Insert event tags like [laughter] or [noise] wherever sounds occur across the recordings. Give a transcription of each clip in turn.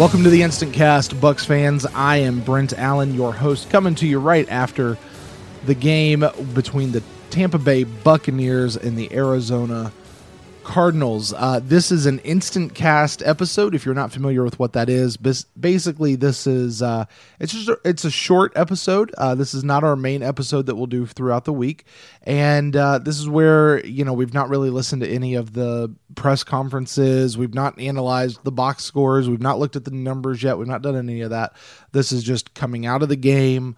Welcome to the Instant Cast, Bucs fans. I am Brent Allen, your host, coming to you right after the game between the Tampa Bay Buccaneers and the Arizona Cardinals. Uh, this is an instant cast episode. If you're not familiar with what that is, basically this is uh, it's just a, it's a short episode. Uh, this is not our main episode that we'll do throughout the week, and uh, this is where you know we've not really listened to any of the press conferences. We've not analyzed the box scores. We've not looked at the numbers yet. We've not done any of that. This is just coming out of the game.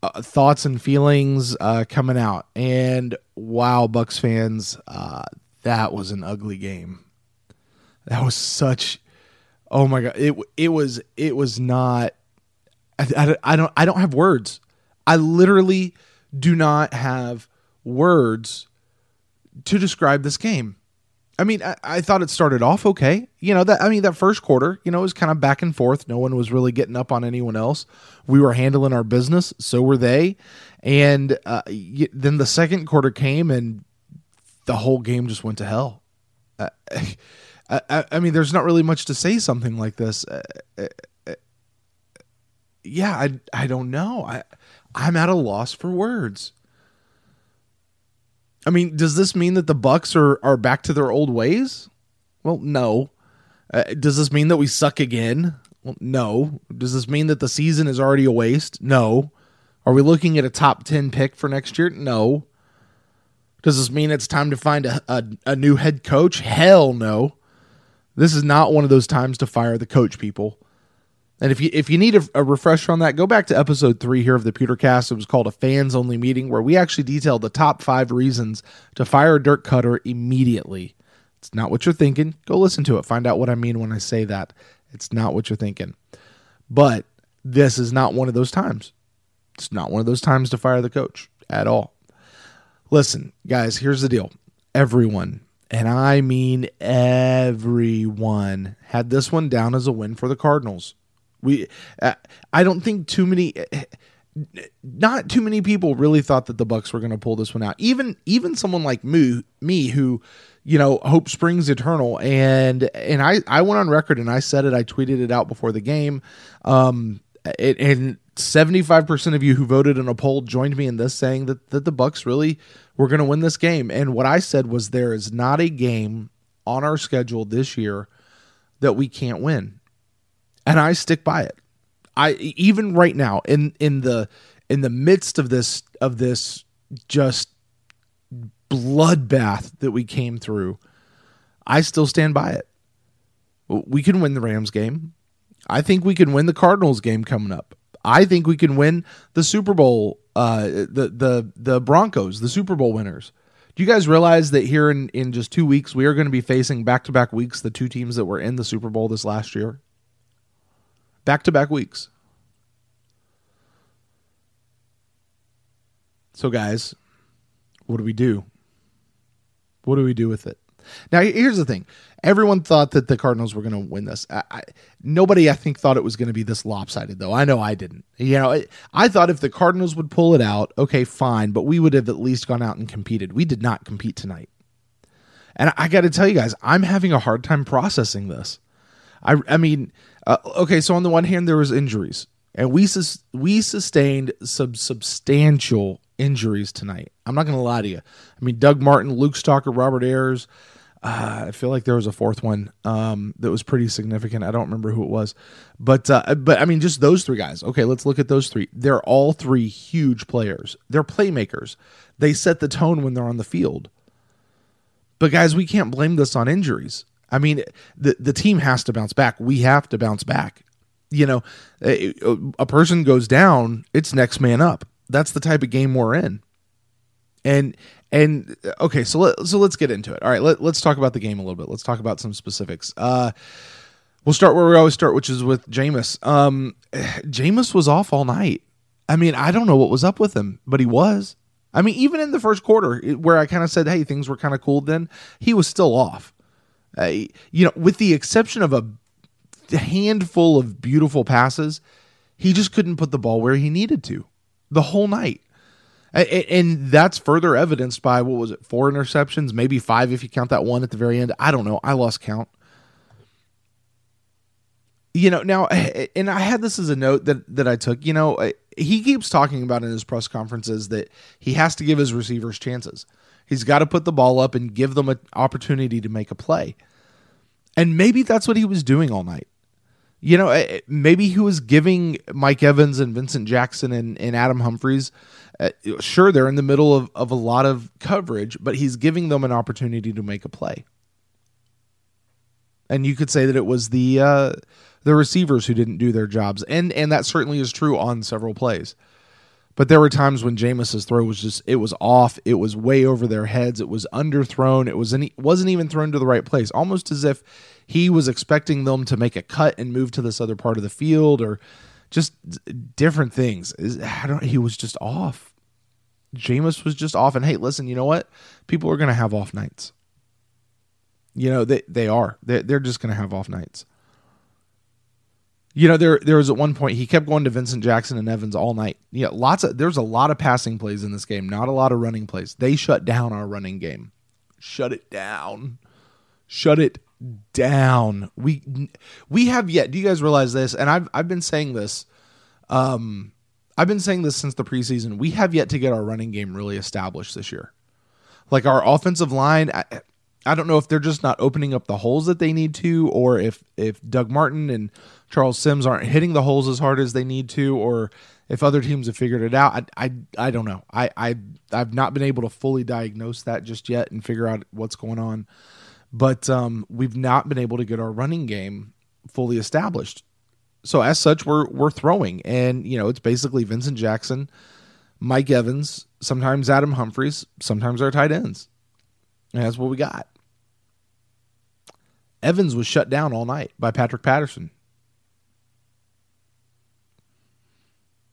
Uh, thoughts and feelings uh, coming out. And wow, Bucs fans, uh, that was an ugly game. That was such. Oh my god! It it was it was not. I, I, I don't I don't have words. I literally do not have words to describe this game. I mean, I, I, thought it started off okay. You know that I mean that first quarter, you know, was kind of back and forth. No one was really getting up on anyone else. We were handling our business, so were they. And uh, then the second quarter came, and the whole game just went to hell. Uh, I, I, mean, there's not really much to say something like this. Uh, uh, uh, yeah, I, I don't know. I, I'm at a loss for words. I mean, does this mean that the Bucs are are back to their old ways? Well, no. Uh, does this mean that we suck again? Well, no. Does this mean that the season is already a waste? No. Are we looking at a top 10 pick for next year? No. Does this mean it's time to find a, a, a new head coach? Hell no. This is not one of those times to fire the coach, people. And if you if you need a, a, refresher on that, go back to episode three here of the Pewtercast. It was called a fans only meeting where we actually detailed the top five reasons to fire Dirk Koetter immediately. It's not what you're thinking. Go listen to it. Find out what I mean when I say that. It's not what you're thinking. But this is not one of those times. It's not one of those times to fire the coach at all. Listen, guys, here's the deal. Everyone, and I mean everyone, had this one down as a win for the Cardinals. We, uh, I don't think too many, uh, not too many people really thought that the Bucs were going to pull this one out. Even even someone like me, me who, you know, hope springs eternal, and and I I went on record and I said it. I tweeted it out before the game. Um, it, and 75% of you who voted in a poll joined me in this saying that, that the bucs really were going to win this game. And what i said was there is not a game on our schedule this year that we can't win. And i stick by it. I even right now in in the in the midst of this of this just bloodbath that we came through i still stand by it. We can win the rams game. I think we can win the cardinals game coming up I think we can win the Super Bowl. Uh, the the the Broncos, the Super Bowl winners. Do you guys realize that here in in just two weeks we are going to be facing back to back weeks the two teams that were in the Super Bowl this last year? Back to back weeks. So, guys, what do we do? What do we do with it? Now, here's the thing everyone thought that the Cardinals were going to win this. I, I, nobody, I think, thought it was going to be this lopsided, though. I know I didn't. You know, it, I thought if the Cardinals would pull it out, okay, fine, but we would have at least gone out and competed. We did not compete tonight. And I, I got to tell you guys, I'm having a hard time processing this. I, I mean, uh, okay, so on the one hand, there was injuries, and we sus- we sustained some substantial injuries tonight. I'm not going to lie to you. I mean, Doug Martin, Luke Stocker, Robert Ayers, uh, I feel like there was a fourth one um, that was pretty significant. I don't remember who it was, but uh, but I mean, just those three guys. Okay, let's look at those three. They're all three huge players. They're playmakers. They set the tone when they're on the field. But guys, we can't blame this on injuries. I mean, the the team has to bounce back. We have to bounce back. You know, a, a person goes down, it's next man up. That's the type of game we're in. And and okay, so let, so let's get into it. All right, let, let's talk about the game a little bit. Let's talk about some specifics. Uh, we'll start where we always start, which is with Jameis. Um, [sighs] Jameis was off all night. I mean, I don't know what was up with him, but he was. I mean, even in the first quarter, where I kind of said, "Hey, things were kind of cool," then he was still off. Uh, you know, with the exception of a handful of beautiful passes, he just couldn't put the ball where he needed to the whole night. And that's further evidenced by what was it, four interceptions, maybe five if you count that one at the very end. I don't know. I lost count. You know, now, eh, eh, and I had this as a note that that I took. You know, eh, he keeps talking about in his press conferences that he has to give his receivers chances. He's got to put the ball up and give them an opportunity to make a play. And maybe that's what he was doing all night. You know, maybe he was giving Mike Evans and Vincent Jackson and, and Adam Humphries. Uh, sure, they're in the middle of, of a lot of coverage, but he's giving them an opportunity to make a play. And you could say that it was the uh, the receivers who didn't do their jobs, and and that certainly is true on several plays. But there were times when Jameis's throw was just it was off, it was way over their heads, it was underthrown, it was wasn't even thrown to the right place, almost as if he was expecting them to make a cut and move to this other part of the field or just different things. I don't he was just off. Jameis was just off and hey, listen, you know what? People are going to have off nights. You know, they they are. They they're just going to have off nights. You know, there there was at one point he kept going to Vincent Jackson and Evans all night. Yeah, lots of there's a lot of passing plays in this game, not a lot of running plays. They shut down our running game. Shut it down. Shut it down. We we have yet. Do you guys realize this? And I've I've been saying this. Um, I've been saying this since the preseason. We have yet to get our running game really established this year. Like our offensive line, I, I don't know if they're just not opening up the holes that they need to, or if if Doug Martin and Charles Sims aren't hitting the holes as hard as they need to, or if other teams have figured it out. I I, I don't know. I, I I've not been able to fully diagnose that just yet and figure out what's going on. But um, we've not been able to get our running game fully established. So as such, we're we're throwing, and you know it's basically Vincent Jackson, Mike Evans, sometimes Adam Humphries, sometimes our tight ends. And that's what we got. Evans was shut down all night by Patrick Peterson.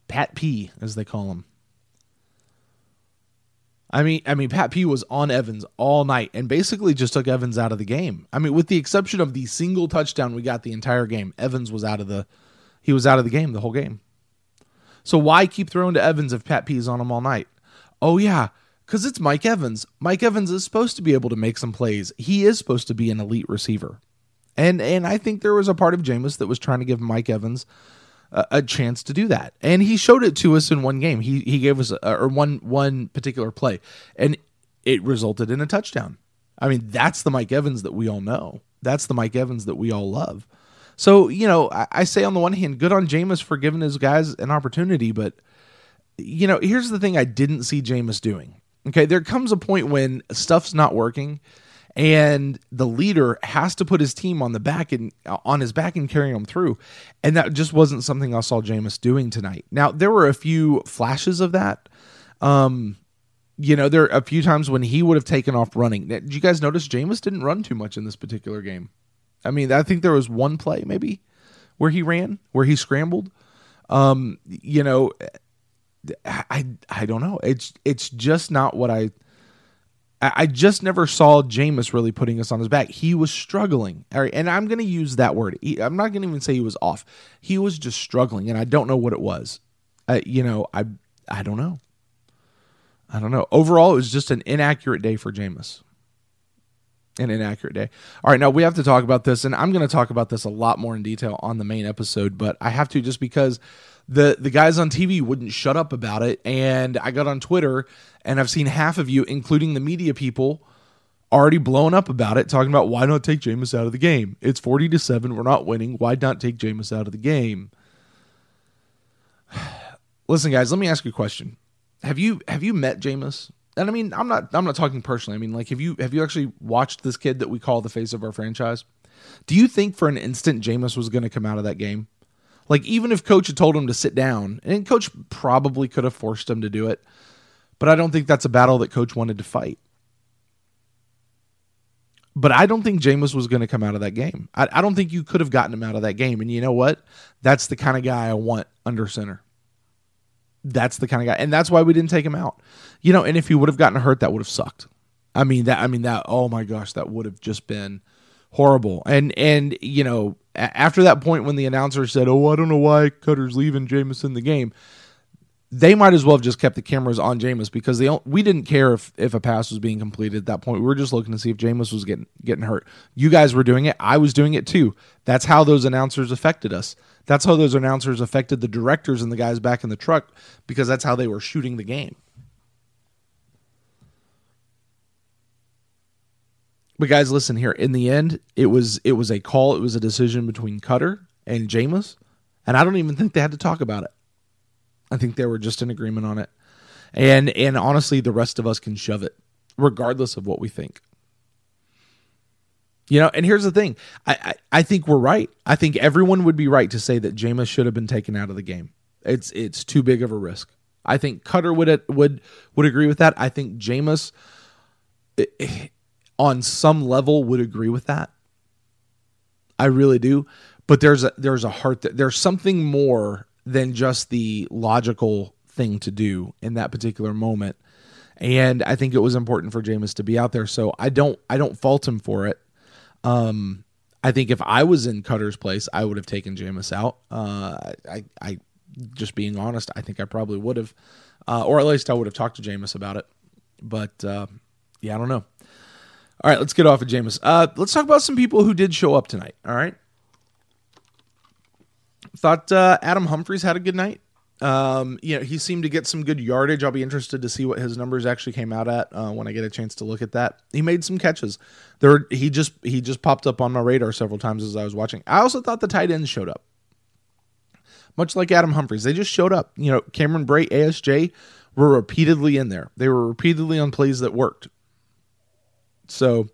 Pat P, as they call him. I mean, I mean, Pat P was on Evans all night and basically just took Evans out of the game. I mean, with the exception of the single touchdown we got the entire game, Evans was out of the he was out of the game the whole game. So why keep throwing to Evans if Pat P is on him all night? Oh yeah, because it's Mike Evans. Mike Evans is supposed to be able to make some plays. He is supposed to be an elite receiver. And and I think there was a part of Jameis that was trying to give Mike Evans a, chance to do that, and he showed it to us in one game. He he gave us a, or one one particular play, and it resulted in a touchdown. I mean, that's the Mike Evans that we all know. That's the Mike Evans that we all love. So you know, I, I say on the one hand, good on Jameis for giving his guys an opportunity, but you know, here's the thing: I didn't see Jameis doing. Okay, there comes a point when stuff's not working and the leader has to put his team on the back and on his back and carry them through. And that just wasn't something I saw Jameis doing tonight. Now there were a few flashes of that. Um, you know, there are a few times when he would have taken off running. Did you guys notice Jameis didn't run too much in this particular game? I mean, I think there was one play maybe where he ran, where he scrambled. Um, you know, I I don't know. It's it's just not what I I just never saw Jameis really putting us on his back. He was struggling. All right, and I'm going to use that word. He, I'm not going to even say he was off. He was just struggling, and I don't know what it was. Uh, you know, I I don't know. I don't know. Overall, it was just an inaccurate day for Jameis. An inaccurate day. All right, now we have to talk about this, and I'm going to talk about this a lot more in detail on the main episode, but I have to just because the the guys on TV wouldn't shut up about it, and I got on Twitter and I've seen half of you, including the media people, already blown up about it, talking about why not take Jameis out of the game. It's forty to seven. We're not winning. Why not take Jameis out of the game? [sighs] Listen, guys, let me ask you a question. Have you have you met Jameis? And I mean, I'm not I'm not talking personally. I mean, like, have you have you actually watched this kid that we call the face of our franchise? Do you think for an instant Jameis was going to come out of that game? Like, even if coach had told him to sit down, and coach probably could have forced him to do it, but I don't think that's a battle that coach wanted to fight. But I don't think Jameis was going to come out of that game. I, I, don't think you could have gotten him out of that game. And you know what? That's the kind of guy I want under center. That's the kind of guy, and that's why we didn't take him out. You know, and if he would have gotten hurt, that would have sucked. I mean that. I mean that. Oh my gosh, that would have just been horrible. And and you know, after that point when the announcer said, "Oh, I don't know why Koetter's leaving Jameis in the game," they might as well have just kept the cameras on Jameis because they we didn't care if, if a pass was being completed at that point. We were just looking to see if Jameis was getting getting hurt. You guys were doing it. I was doing it too. That's how those announcers affected us. That's how those announcers affected the directors and the guys back in the truck because that's how they were shooting the game. But guys, listen here. In the end, it was it was a call. It was a decision between Koetter and Jameis, and I don't even think they had to talk about it. I think they were just in agreement on it. And and honestly, the rest of us can shove it, regardless of what we think. You know, and here's the thing. I, I, I think we're right. I think everyone would be right to say that Jameis should have been taken out of the game. It's it's too big of a risk. I think Koetter would would would agree with that. I think Jameis eh, on some level would agree with that. I really do. But there's a there's a heart that there's something more than just the logical thing to do in that particular moment. And I think it was important for Jameis to be out there. So I don't I don't fault him for it. Um I think if I was in Koetter's place, I would have taken Jameis out. Uh I I just being honest, I think I probably would have. Uh, or at least I would have talked to Jameis about it. But uh, yeah, I don't know. All right, let's get off of Jameis. Uh, let's talk about some people who did show up tonight. All right. Thought uh, Adam Humphries had a good night. Um, you know, he seemed to get some good yardage. I'll be interested to see what his numbers actually came out at uh, when I get a chance to look at that. He made some catches. There, he just he just popped up on my radar several times as I was watching. I also thought the tight ends showed up, much like Adam Humphries. They just showed up. You know, Cameron Brate, ASJ were repeatedly in there. They were repeatedly on plays that worked. So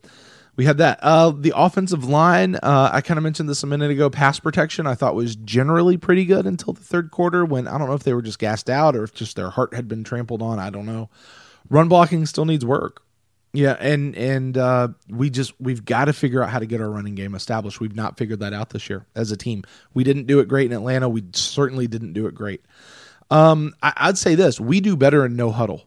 we had that. Uh, the offensive line, uh, I kind of mentioned this a minute ago. Pass protection, I thought was generally pretty good until the third quarter when I don't know if they were just gassed out or if just their heart had been trampled on. I don't know. Run blocking still needs work. Yeah, and and uh, we just we've got to figure out how to get our running game established. We've not figured that out this year as a team. We didn't do it great in Atlanta. We certainly didn't do it great. Um, I, I'd say this: we do better in no huddle.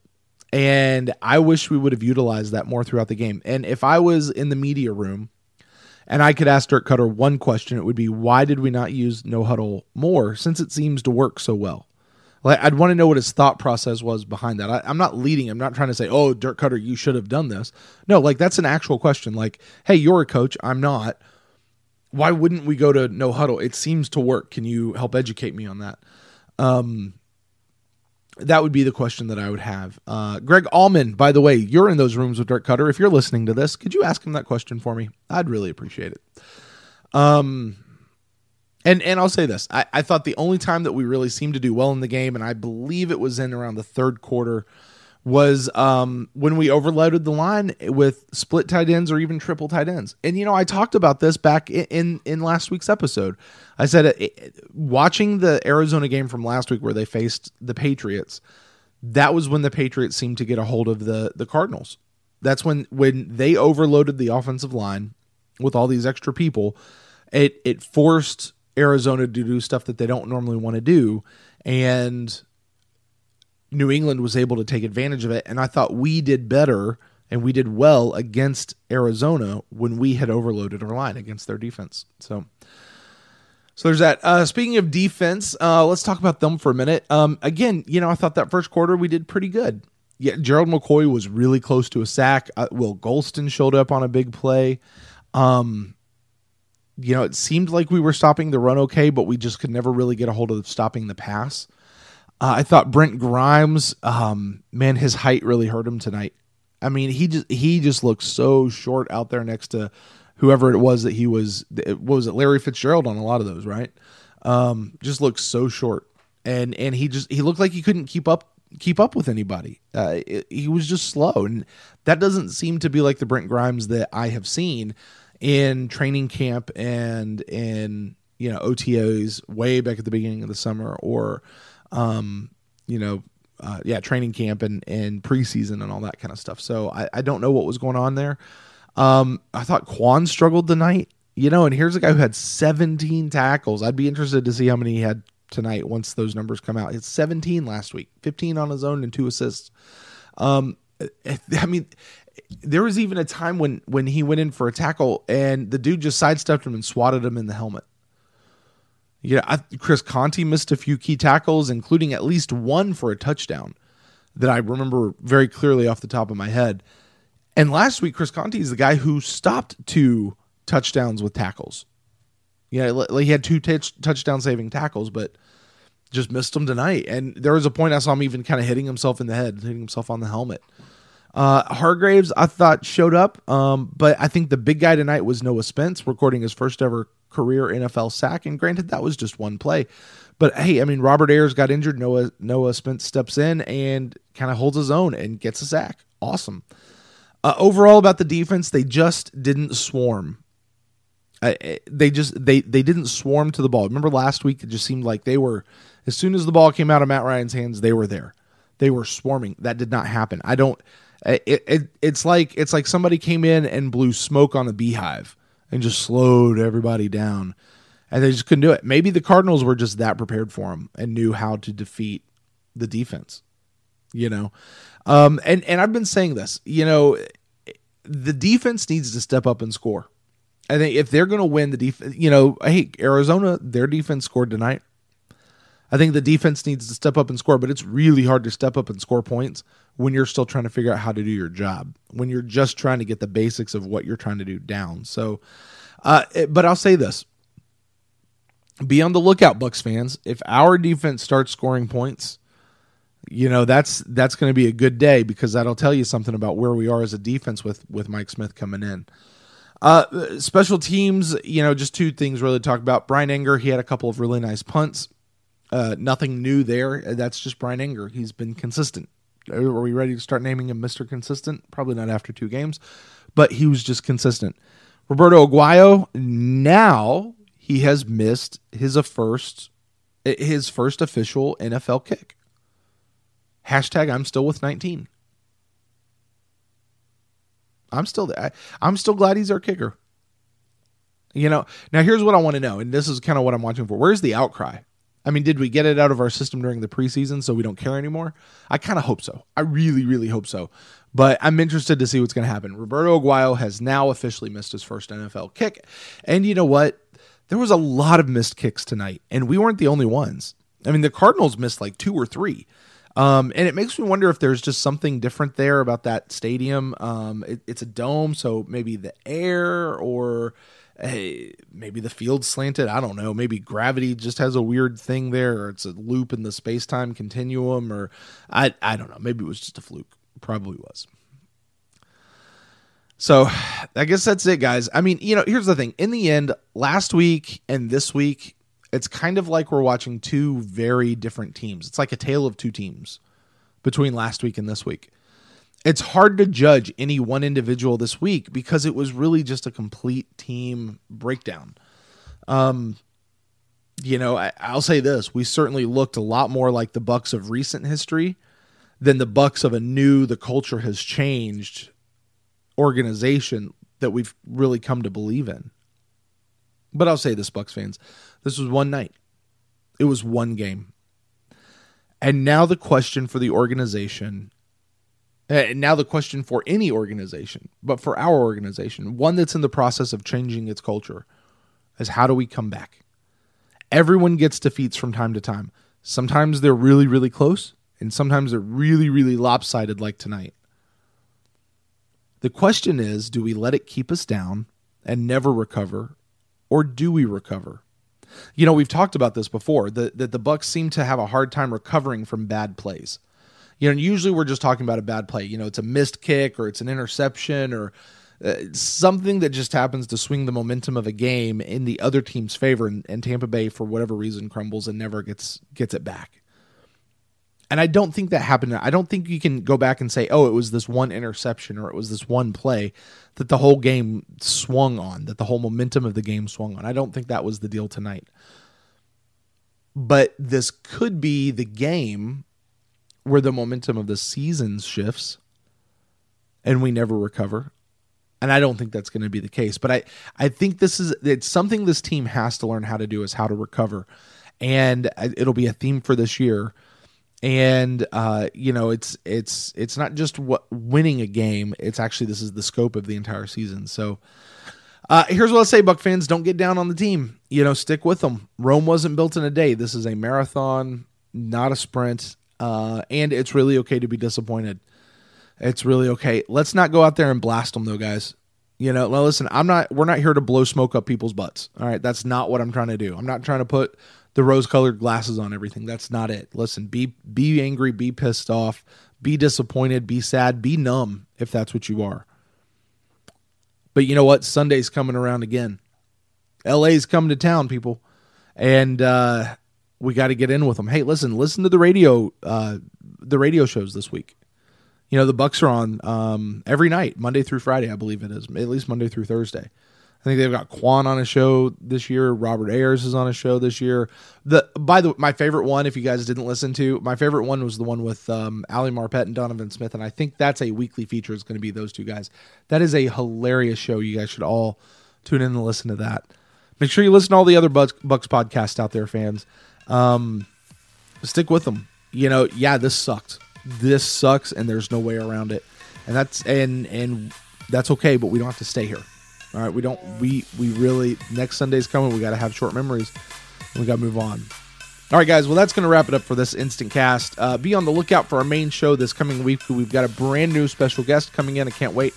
And I wish we would have utilized that more throughout the game. And if I was in the media room and I could ask Dirk Koetter one question, it would be why did we not use no huddle more since it seems to work so well? Like I'd want to know what his thought process was behind that. I, am not leading. I'm not trying to say, "Oh, Dirk Koetter, you should have done this." No, like that's an actual question. Like, "Hey, you're a coach. I'm not. Why wouldn't we go to no huddle? It seems to work. Can you help educate me on that?" Um, that would be the question that I would have. Uh, Greg Auman, by the way, you're in those rooms with Dirk Koetter. If you're listening to this, could you ask him that question for me? I'd really appreciate it. Um, and and I'll say this: I, I thought the only time that we really seemed to do well in the game, and I believe it was in around the third quarter, was um, when we overloaded the line with split tight ends or even triple tight ends. And you know, I talked about this back in in, in last week's episode. I said it, it, watching the Arizona game from last week where they faced the Patriots, that was when the Patriots seemed to get a hold of the the Cardinals. That's when when they overloaded the offensive line with all these extra people. It it forced Arizona to do stuff that they don't normally want to do, and New England was able to take advantage of it. And I thought we did better and we did well against Arizona when we had overloaded our line against their defense. So, so there's that. Uh, speaking of defense, uh, let's talk about them for a minute. Um, again, you know, I thought that first quarter we did pretty good. Yeah, Gerald McCoy was really close to a sack. Uh, Will Gholston showed up on a big play. Um, you know, it seemed like we were stopping the run okay, but we just could never really get a hold of stopping the pass. Uh, I thought Brent Grimes, um, man, his height really hurt him tonight. I mean, he just he just looks so short out there next to whoever it was that he was. What was it, Larry Fitzgerald on a lot of those, right? Um, just looks so short, and and he just he looked like he couldn't keep up keep up with anybody. Uh, it, he was just slow, and that doesn't seem to be like the Brent Grimes that I have seen in training camp and in you know OTAs way back at the beginning of the summer or um, you know, uh, yeah, training camp and, and preseason and all that kind of stuff. So I, I don't know what was going on there. Um, I thought Kwon struggled tonight, you know, and here's a guy who had 17 tackles. I'd be interested to see how many he had tonight once those numbers come out. It's 17 last week, 15 on his own and two assists. Um, I mean, there was even a time when when he went in for a tackle and the dude just sidestepped him and swatted him in the helmet. Yeah, I, Chris Conte missed a few key tackles, including at least one for a touchdown that I remember very clearly off the top of my head. And last week, Chris Conte is the guy who stopped two touchdowns with tackles. Yeah, he had two t- touchdown saving tackles, but just missed them tonight. And there was a point I saw him even kind of hitting himself in the head, hitting himself on the helmet. Uh, Hargreaves, I thought showed up, um, but I think the big guy tonight was Noah Spence, recording his first ever career NFL sack. And granted, that was just one play, but hey, I mean, Robert Ayers got injured. Noah Noah Spence steps in and kind of holds his own and gets a sack. Awesome. Uh, overall, about the defense, they just didn't swarm. Uh, they just they they didn't swarm to the ball. Remember last week? It just seemed like they were as soon as the ball came out of Matt Ryan's hands, they were there. They were swarming. That did not happen. I don't. It, it it's like it's like somebody came in and blew smoke on a beehive and just slowed everybody down, and they just couldn't do it. Maybe the Cardinals were just that prepared for them and knew how to defeat the defense. You know, um, and and I've been saying this. You know, the defense needs to step up and score. I think if they're going to win the defense, you know, hey, Arizona, their defense scored tonight. I think the defense needs to step up and score, but it's really hard to step up and score points when you're still trying to figure out how to do your job, when you're just trying to get the basics of what you're trying to do down. So, uh, it, but I'll say this be on the lookout, Bucs fans. If our defense starts scoring points, you know that's that's going to be a good day because that'll tell you something about where we are as a defense with with Mike Smith coming in. Uh, special teams, you know, just two things really to talk about. Brian Anger, he had a couple of really nice punts. Uh, nothing new there. That's just Brian Anger. He's been consistent. Are we ready to start naming him Mr. Consistent? Probably not after two games, but he was just consistent. Roberto Aguayo, now he has missed his first his first official NFL kick. Hashtag I'm still with 19. I'm still there. I'm still glad he's our kicker. You know, now here's what I want to know, and this is kind of what I'm watching for. Where's the outcry? I mean, did we get it out of our system during the preseason so we don't care anymore? I kind of hope so. I really, really hope so. But I'm interested to see what's going to happen. Roberto Aguayo has now officially missed his first NFL kick. And you know what? There was a lot of missed kicks tonight, and we weren't the only ones. I mean, the Cardinals missed like two or three. Um, and it makes me wonder if there's just something different there about that stadium. Um, it, it's a dome, so maybe the air or hey, maybe the field's slanted. I don't know. Maybe gravity just has a weird thing there, or it's a loop in the space time continuum, or I I don't know. Maybe it was just a fluke. Probably was. So [sighs] I guess that's it, guys. I mean, you know, here's the thing. In the end, last week and this week, it's kind of like we're watching two very different teams. It's like a tale of two teams between last week and this week it's hard to judge any one individual this week because it was really just a complete team breakdown. Um, you know, I, will say this: we certainly looked a lot more like the Bucs of recent history than the Bucs of a new, the culture has changed organization that we've really come to believe in. But I'll say this, Bucs fans: this was one night, it was one game, and now the question for the organization uh, now, the question for any organization, but for our organization, one that's in the process of changing its culture, is how do we come back? Everyone gets defeats from time to time. Sometimes they're really, really close, and sometimes they're really, really lopsided, like tonight. The question is do we let it keep us down and never recover, or do we recover? You know, we've talked about this before that, that the Bucs seem to have a hard time recovering from bad plays. You know, usually we're just talking about a bad play. You know, it's a missed kick or it's an interception or uh, something that just happens to swing the momentum of a game in the other team's favor, and, and Tampa Bay, for whatever reason, crumbles and never gets gets it back. And I don't think that happened. I don't think you can go back and say, "Oh, it was this one interception or it was this one play that the whole game swung on, that the whole momentum of the game swung on." I don't think that was the deal tonight. But this could be the game where the momentum of the season shifts and we never recover. And I don't think that's going to be the case. But I, I think this is it's something this team has to learn how to do is how to recover. And it'll be a theme for this year. And uh, you know, it's it's it's not just what winning a game, it's actually this is the scope of the entire season. So uh, here's what I'll say, Buc fans: don't get down on the team. you know, stick with them. Rome wasn't built in a day. This is a marathon, not a sprint. Uh, and it's really okay to be disappointed. It's really okay. Let's not go out there and blast them, though, guys. You know, well, listen, I'm not. We're not here to blow smoke up people's butts. All right, that's not what I'm trying to do. I'm not trying to put the rose-colored glasses on everything. That's not it. Listen, be be angry, be pissed off, be disappointed, be sad, be numb if that's what you are. But you know what? Sunday's coming around again. LA's coming to town, people, and uh, we got to get in with them. Hey, listen, listen to the radio, uh, the radio shows this week. You know, the Bucs are on um, every night, Monday through Friday, I believe it is, at least Monday through Thursday. I think they've got Kwon on a show this year. Robert Ayers is on a show this year. The by the my favorite one, if you guys didn't listen to, my favorite one was the one with um, Ali Marpet and Donovan Smith, and I think that's a weekly feature. Is going to be those two guys. That is a hilarious show. You guys should all tune in and listen to that. Make sure you listen to all the other Bucs, Bucs podcasts out there, fans. Um, stick with them. You know, yeah, this sucked. This sucks, and there's no way around it. And that's and and that's okay. But we don't have to stay here. All right, we don't. We we really next Sunday's coming. We got to have short memories. We got to move on. All right, guys. Well, that's going to wrap it up for this instant cast. Uh, be on the lookout for our main show this coming week. We've got a brand new special guest coming in. I can't wait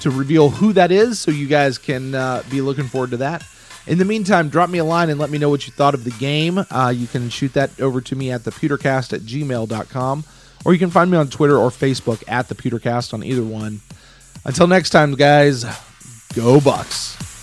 to reveal who that is, so you guys can uh, be looking forward to that. In the meantime, drop me a line and let me know what you thought of the game. Uh, you can shoot that over to me at thepewtercast at gmail.com, or you can find me on Twitter or Facebook at thepewtercast on either one. Until next time, guys, go Bucs.